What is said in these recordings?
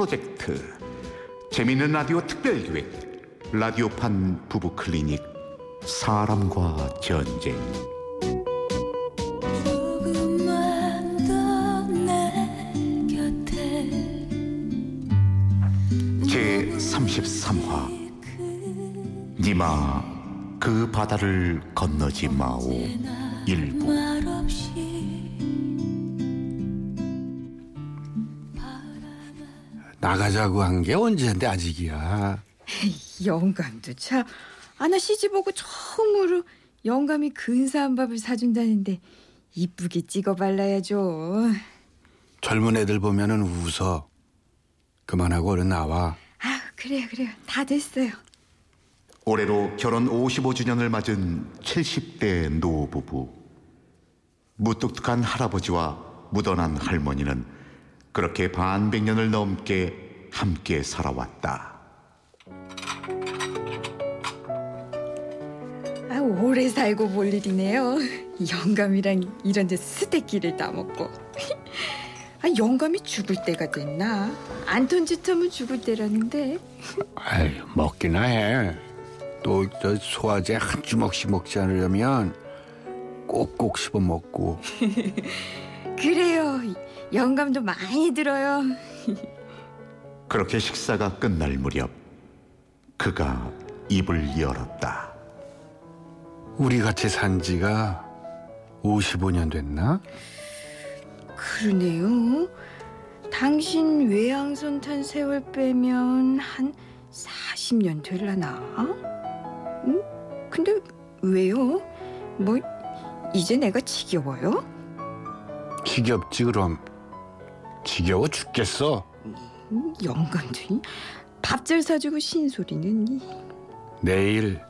프로젝트 재미있는 라디오 특별기획 라디오판 부부 클리닉 사람과 전쟁. 제 33화. 니마 그 바다를 건너지 마오. 일부 나가자고 한 게 언제인데 아직이야. 영감도 참. 아나 시집 오고 처음으로 영감이 근사한 밥을 사준다는데 이쁘게 찍어 발라야죠. 젊은 애들 보면은 웃어. 그만하고 얼른 나와. 아 그래요 그래요 다 됐어요. 올해로 결혼 55주년을 맞은 70대 노부부 무뚝뚝한 할아버지와 무던한 할머니는 그렇게 반백년을 넘게 함께 살아왔다 아 오래 살고 볼 일이네요. 영감이랑 이런 데 스테키를 따먹고. 아 영감이 죽을 때가 됐나? 안톤 짓하면 죽을 때라는데. 아이 먹기나 해. 또 저 소화제 한 주먹씩 먹지 않으려면 꼭꼭 씹어 먹고. 그래요. 영감도 많이 들어요. 그렇게 식사가 끝날 무렵 그가 입을 열었다 우리 같이 산 지가 55년 됐나? 그러네요. 당신 외항선 탄 세월 빼면 한 40년 될라나? 응? 근데 왜요? 뭐 이제 내가 지겨워요? 지겹지 그럼. 지겨워 죽겠어. 음, 영감도 밥잘 사주고 신소리는 이. 내일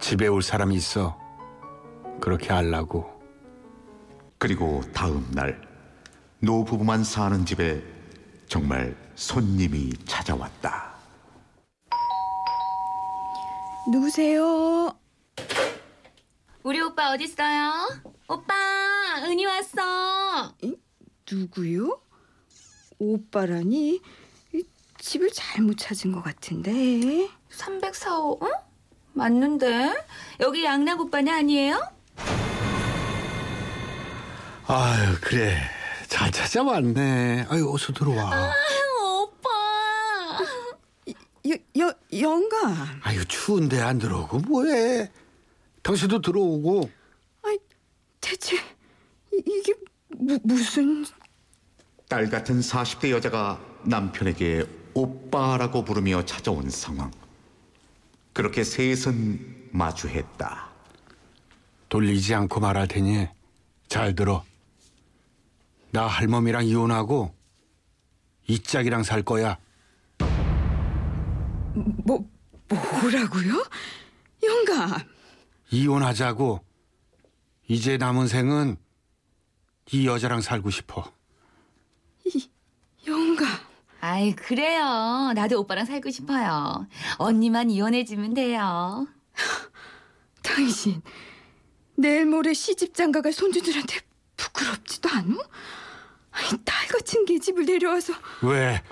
집에 올 사람이 있어. 그렇게 알라고. 그리고 다음 날 노부부만 사는 집에 정말 손님이 찾아왔다 누구세요? 우리 오빠 어딨어요? 오빠, 은희 왔어. 누구요? 오빠라니 이, 집을 잘못 찾은 것 같은데. 304호, 응? 맞는데? 여기 양락 오빠네 아니에요? 아유 그래 잘 찾아왔네. 아유 어서 들어와. 아유, 오빠. 여, 여, 영감. 아유 추운데 안 들어오고 뭐해? 당신도 들어오고. 아이, 대체 이, 이게 무, 무슨 딸 같은 40대 여자가 남편에게 오빠라고 부르며 찾아온 상황. 그렇게 셋은 마주했다. 돌리지 않고 말할 테니 잘 들어. 나 할멈이랑 이혼하고 이 짝이랑 살 거야. 뭐 뭐라고요? 영감. 이혼하자고. 이제 남은 생은 이 여자랑 살고 싶어. 이, 영감. 아이, 그래요. 나도 오빠랑 살고 싶어요. 언니만 이혼해주면 돼요. 당신 내일 모레 시집 장 가갈 손주들한테 부끄럽지도 않아? 아이, 딸 같은 계집을 내려와서 왜?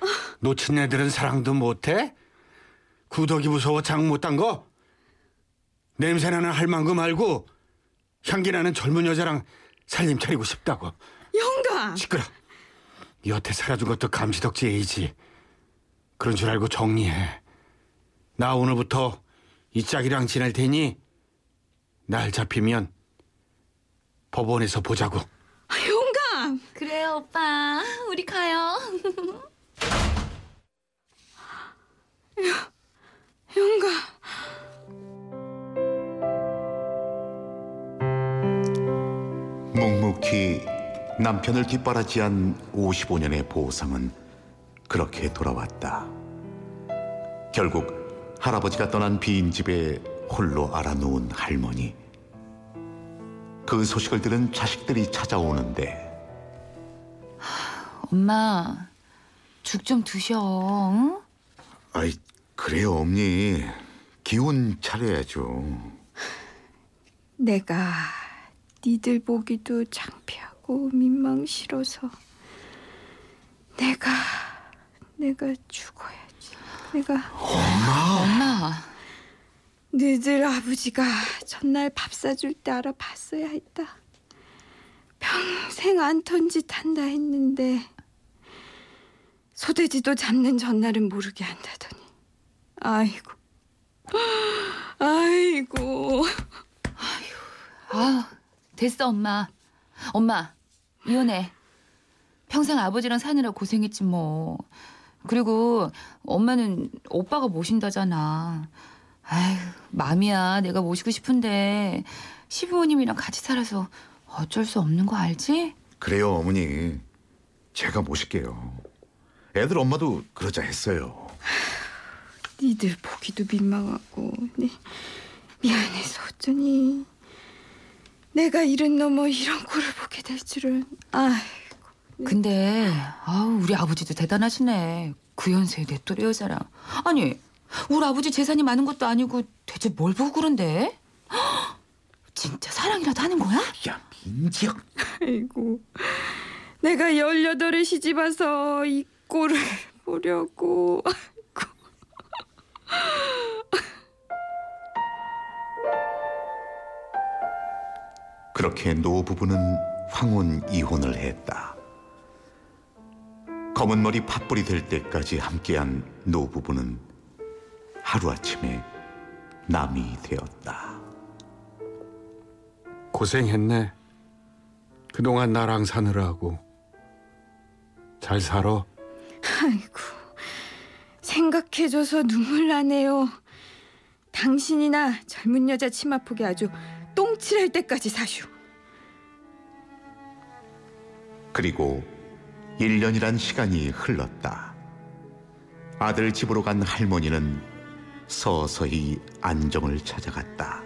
놓친 애들은 사랑도 못해? 구덕이 무서워 장못딴 거? 냄새나는 할망구 말고 향기나는 젊은 여자랑 살림 차리고 싶다고. 영감. 시끄러. 여태 살아준 것도 감시덕지 A지. 그런 줄 알고 정리해. 나 오늘부터 이 짝이랑 지낼 테니 날 잡히면 법원에서 보자고. 아, 영감. 그래요, 오빠. 우리 가요. 영감. 묵묵히 남편을 뒷바라지한 55년의 보상은 그렇게 돌아왔다. 결국 할아버지가 떠난 빈 집에 홀로 알아누운 할머니. 그 소식을 들은 자식들이 찾아오는데 엄마, 죽 좀 드셔. 응? 아이 그래요 엄니 기운 차려야죠. 내가 니들 보기도 창피하고 민망 싫어서 내가 내가 죽어야지. 내가 엄마. 너들 아버지가 전날 밥 사줄 때 알아봤어야 했다. 평생 안 턴짓 한다 했는데 소돼지도 잡는 전날은 모르게 한다더니 아이고 아이고 아, 됐어, 엄마. 엄마, 이혼해. 평생 아버지랑 사느라 고생했지 뭐. 그리고 엄마는 오빠가 모신다잖아. 아휴, 맘이야. 내가 모시고 싶은데 시부모님이랑 같이 살아서 어쩔 수 없는 거 알지? 그래요, 어머니. 제가 모실게요. 애들 엄마도 그러자 했어요. 니들 보기도 민망하고 네, 미안해서 어쩌니 내가 이른 넘어 이런 꼴을 보게 될 줄은 아 근데 아우 우리 아버지도 대단하시네. 그 연세에 내 또래 여자랑. 아니 우리 아버지 재산이 많은 것도 아니고 대체 뭘 보고 그런데? 헉, 진짜 사랑이라도 하는 거야? 야, 민지야. 아이고 내가 열여덟에 시집 와서 이 꼴을 보려고 아이고. 그렇게 노 부부는 황혼 이혼을 했다. 검은 머리 파뿌리 될 때까지 함께한 노 부부는 하루아침에 남이 되었다. 고생했네. 그동안 나랑 사느라고. 잘 살아. 아이고 생각해줘서 눈물 나네요. 당신이나 젊은 여자 치마폭에 아주 똥칠할 때까지 사슈. 그리고 1년이란 시간이 흘렀다. 아들 집으로 간 할머니는 서서히 안정을 찾아갔다.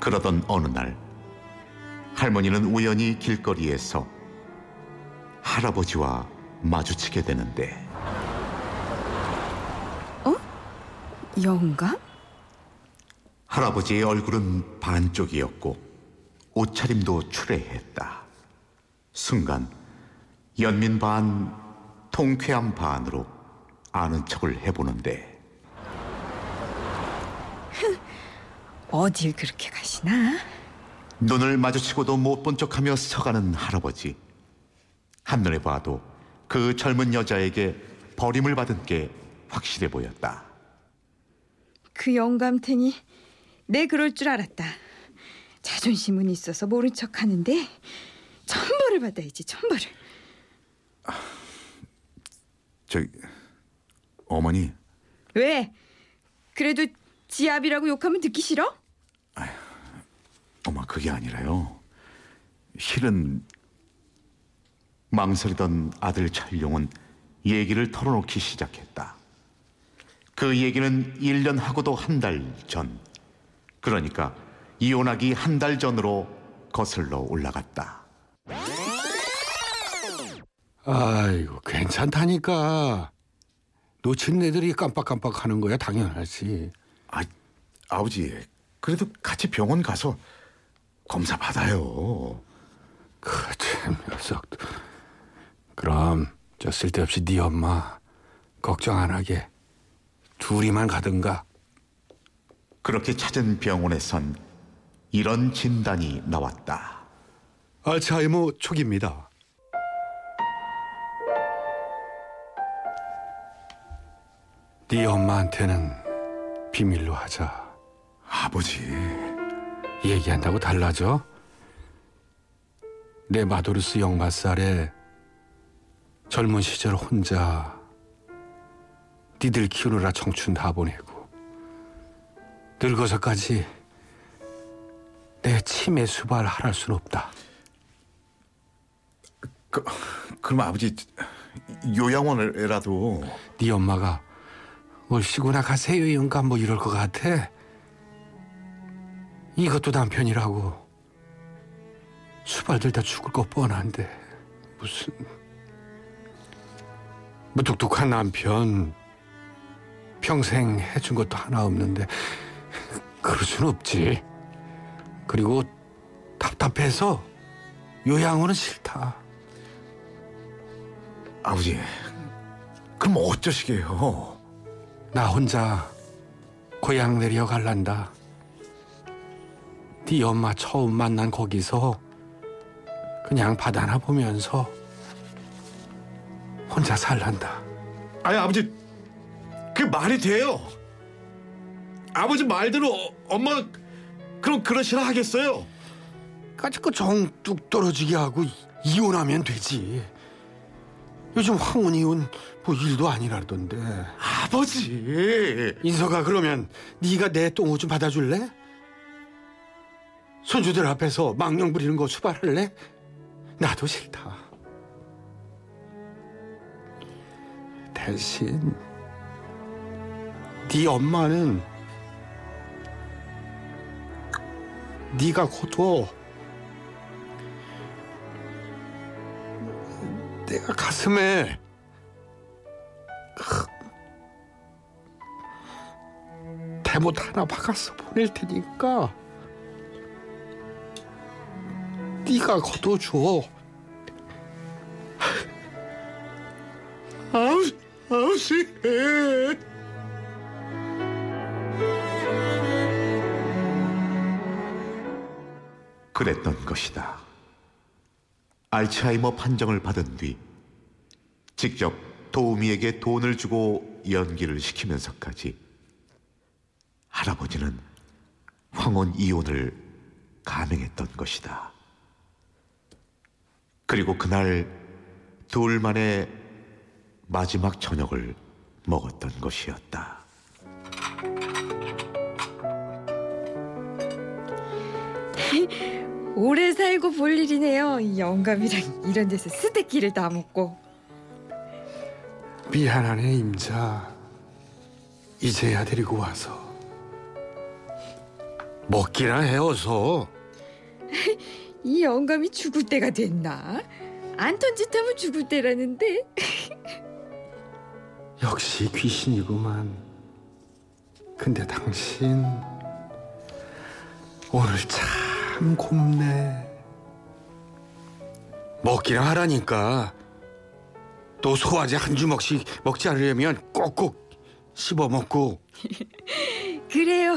그러던 어느 날 할머니는 우연히 길거리에서 할아버지와 마주치게 되는데 영감? 할아버지의 얼굴은 반쪽이었고 옷차림도 추레했다. 순간 연민 반, 통쾌한 반으로 아는 척을 해보는데 어딜 그렇게 가시나? 눈을 마주치고도 못 본 척하며 서가는 할아버지. 한눈에 봐도 그 젊은 여자에게 버림을 받은 게 확실해 보였다. 그 영감탱이 내 그럴 줄 알았다. 자존심은 있어서 모른 척 하는데 천벌을 받아야지 천벌을. 저기 어머니 왜? 그래도 지압이라고 욕하면 듣기 싫어? 어머 그게 아니라요. 실은 망설이던 아들 찰용은 얘기를 털어놓기 시작했다. 그 얘기는 1년 하고도 한 달 전. 그러니까 이혼하기 한 달 전으로 거슬러 올라갔다. 아이고 괜찮다니까. 놓친 애들이 깜빡깜빡 하는 거야 당연하지. 아, 아버지 그래도 같이 병원 가서 검사 받아요. 그참 녀석. 그럼 저 쓸데없이 네 엄마 걱정 안 하게 둘이만 가든가. 그렇게 찾은 병원에선 이런 진단이 나왔다. 알츠하이머 초기입니다. 네 엄마한테는 비밀로 하자. 아버지, 얘기한다고 달라져? 내 마도르스 역마살에 젊은 시절 혼자 니들 키우느라 청춘 다 보내고 늙어서까지 내 치매 수발 하랄 순 없다. 그, 그럼 아버지 요양원에라도 네 엄마가 뭘 쉬고나 가세요 영감 뭐 이럴 것 같아. 이것도 남편이라고 수발 들 다 죽을 거 뻔한데 무슨 무뚝뚝한 남편 평생 해준 것도 하나 없는데 그럴 순 없지. 그리고 답답해서 요양원은 싫다. 아버지 그럼 어쩌시게요? 나 혼자 고향 내려 갈란다. 네 엄마 처음 만난 거기서 그냥 바다나 보면서 혼자 살란다. 아니 아버지 그 말이 돼요. 아버지 말대로 엄마 그럼 그러시라 하겠어요. 까짓 거 정 뚝 떨어지게 하고 이혼하면 되지. 요즘 황혼 이혼 뭐 일도 아니라던데. 아버지 인서가 그러면 네가 내 똥오 좀 받아줄래? 손주들 앞에서 망령 부리는 거 수발할래? 나도 싫다. 대신 네 엄마는 네가 고도 내가 가슴에 대못 하나 박아서 보낼 테니까 네가 걷어줘. 아우 아버지 그랬던 것이다. 알츠하이머 판정을 받은 뒤 직접 도우미에게 돈을 주고 연기를 시키면서까지 할아버지는 황혼 이혼을 가능했던 것이다. 그리고 그날 둘만의 마지막 저녁을 먹었던 것이었다. 오래 살고 볼 일이네요. 영감이랑 이런 데서 스테이키를 다 먹고. 미안하네 임자. 이제야 데리고 와서 먹기나 해 어서 이 영감이 죽을 때가 됐나? 안턴 짓 하면 죽을 때라는데. 역시 귀신이구만. 근데 당신 오늘 참 곱네. 먹기나 하라니까. 또 소화제 한 주먹씩 먹지 않으려면 꼭꼭 씹어 먹고 그래요.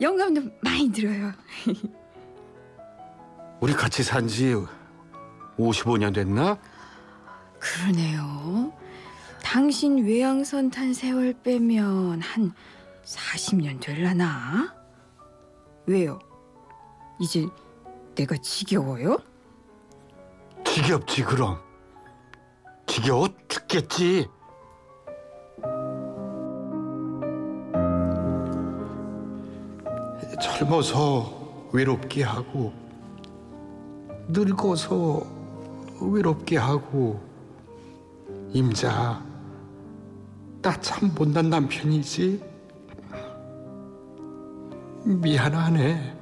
영감도 많이 들어요. 우리 같이 산 지 55년 됐나? 그러네요. 당신 외양선 탄 세월 빼면 한 40년 될라나? 왜요? 이제 내가 지겨워요? 지겹지 그럼. 지겨워 죽겠지. 젊어서 외롭게 하고 늙어서 외롭게 하고 임자 나 참 못난 남편이지 미안하네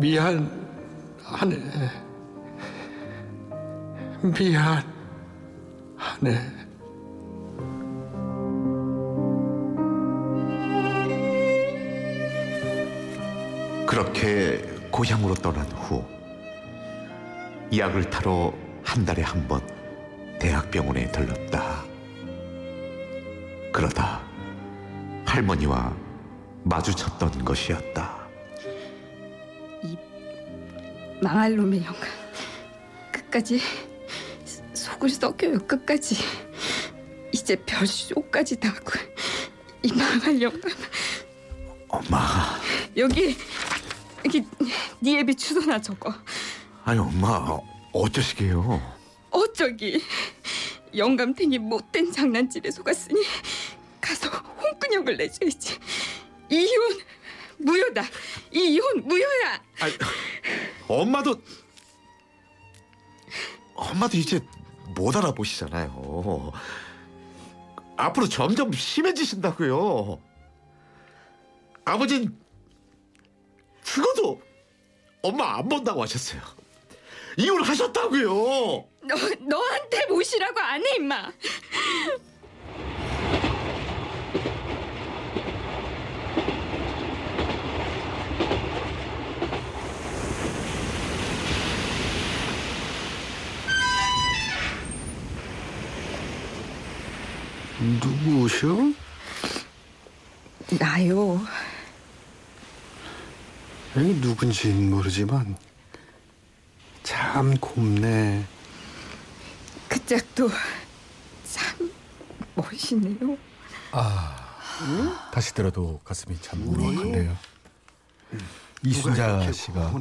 미안하네 미안하네 그렇게 고향으로 떠난 후 약을 타러 한 달에 한 번 대학병원에 들렀다. 그러다 할머니와 마주쳤던 것이었다. 망할 놈의 영감. 끝까지 속을 썩여요. 끝까지. 이제 별쇼까지 다 하고 이 망할 영감. 엄마, 여기 여기 네 애비 주소나 적어. 아니 엄마 어쩌시게요? 어쩌기 영감탱이 못된 장난질에 속았으니 가서 홍근형을 내줘야지. 이혼 무효다. 이혼 무효야. 아니, 엄마도 엄마도 이제 못 알아보시잖아요. 앞으로 점점 심해지신다고요. 아버진 죽어도 엄마 안 본다고 하셨어요. 이혼하셨다고요. 너 너한테 모시라고 안 해 임마. 누구셔? 나요. 누군진 모르지만 참 곱네. 그 짝도 참 멋있네요. 다시 들어도 가슴이 참 울컥한데요. 이순자 씨가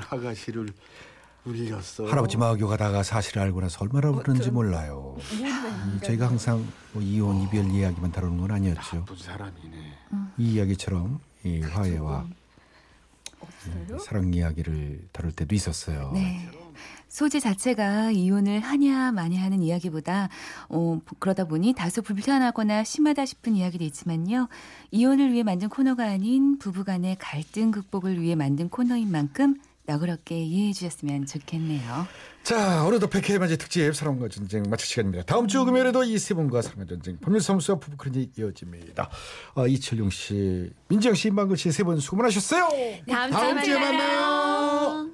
본 아가씨를 울렸어. 할아버지 마교 가다가 사실을 알고 나서 얼마나 울었는지 몰라요. 이, 저희가 항상 뭐 이혼 이별 이야기만 다루는 건 아니었죠. 나쁜 사람이네. 이 이야기처럼 이 화해와 이 사랑 이야기를 다룰 때도 있었어요. 네. 소재 자체가 이혼을 하냐 마냐 하는 이야기보다 어, 그러다 보니 다소 불편하거나 심하다 싶은 이야기도 있지만요. 이혼을 위해 만든 코너가 아닌 부부간의 갈등 극복을 위해 만든 코너인 만큼 너그럽게 이해해 주셨으면 좋겠네요. 자, 오늘도 백회 맞이 특집 사랑과 전쟁 마칠 시간입니다. 다음 주 금요일에도 이 세 분과 사랑과 전쟁 법률사무소와 부부 크로닉 이어집니다. 어, 이철용 씨, 민지영 씨, 임방글 씨세 분 수고 많으셨어요. 다음, 다음 주에 만나요.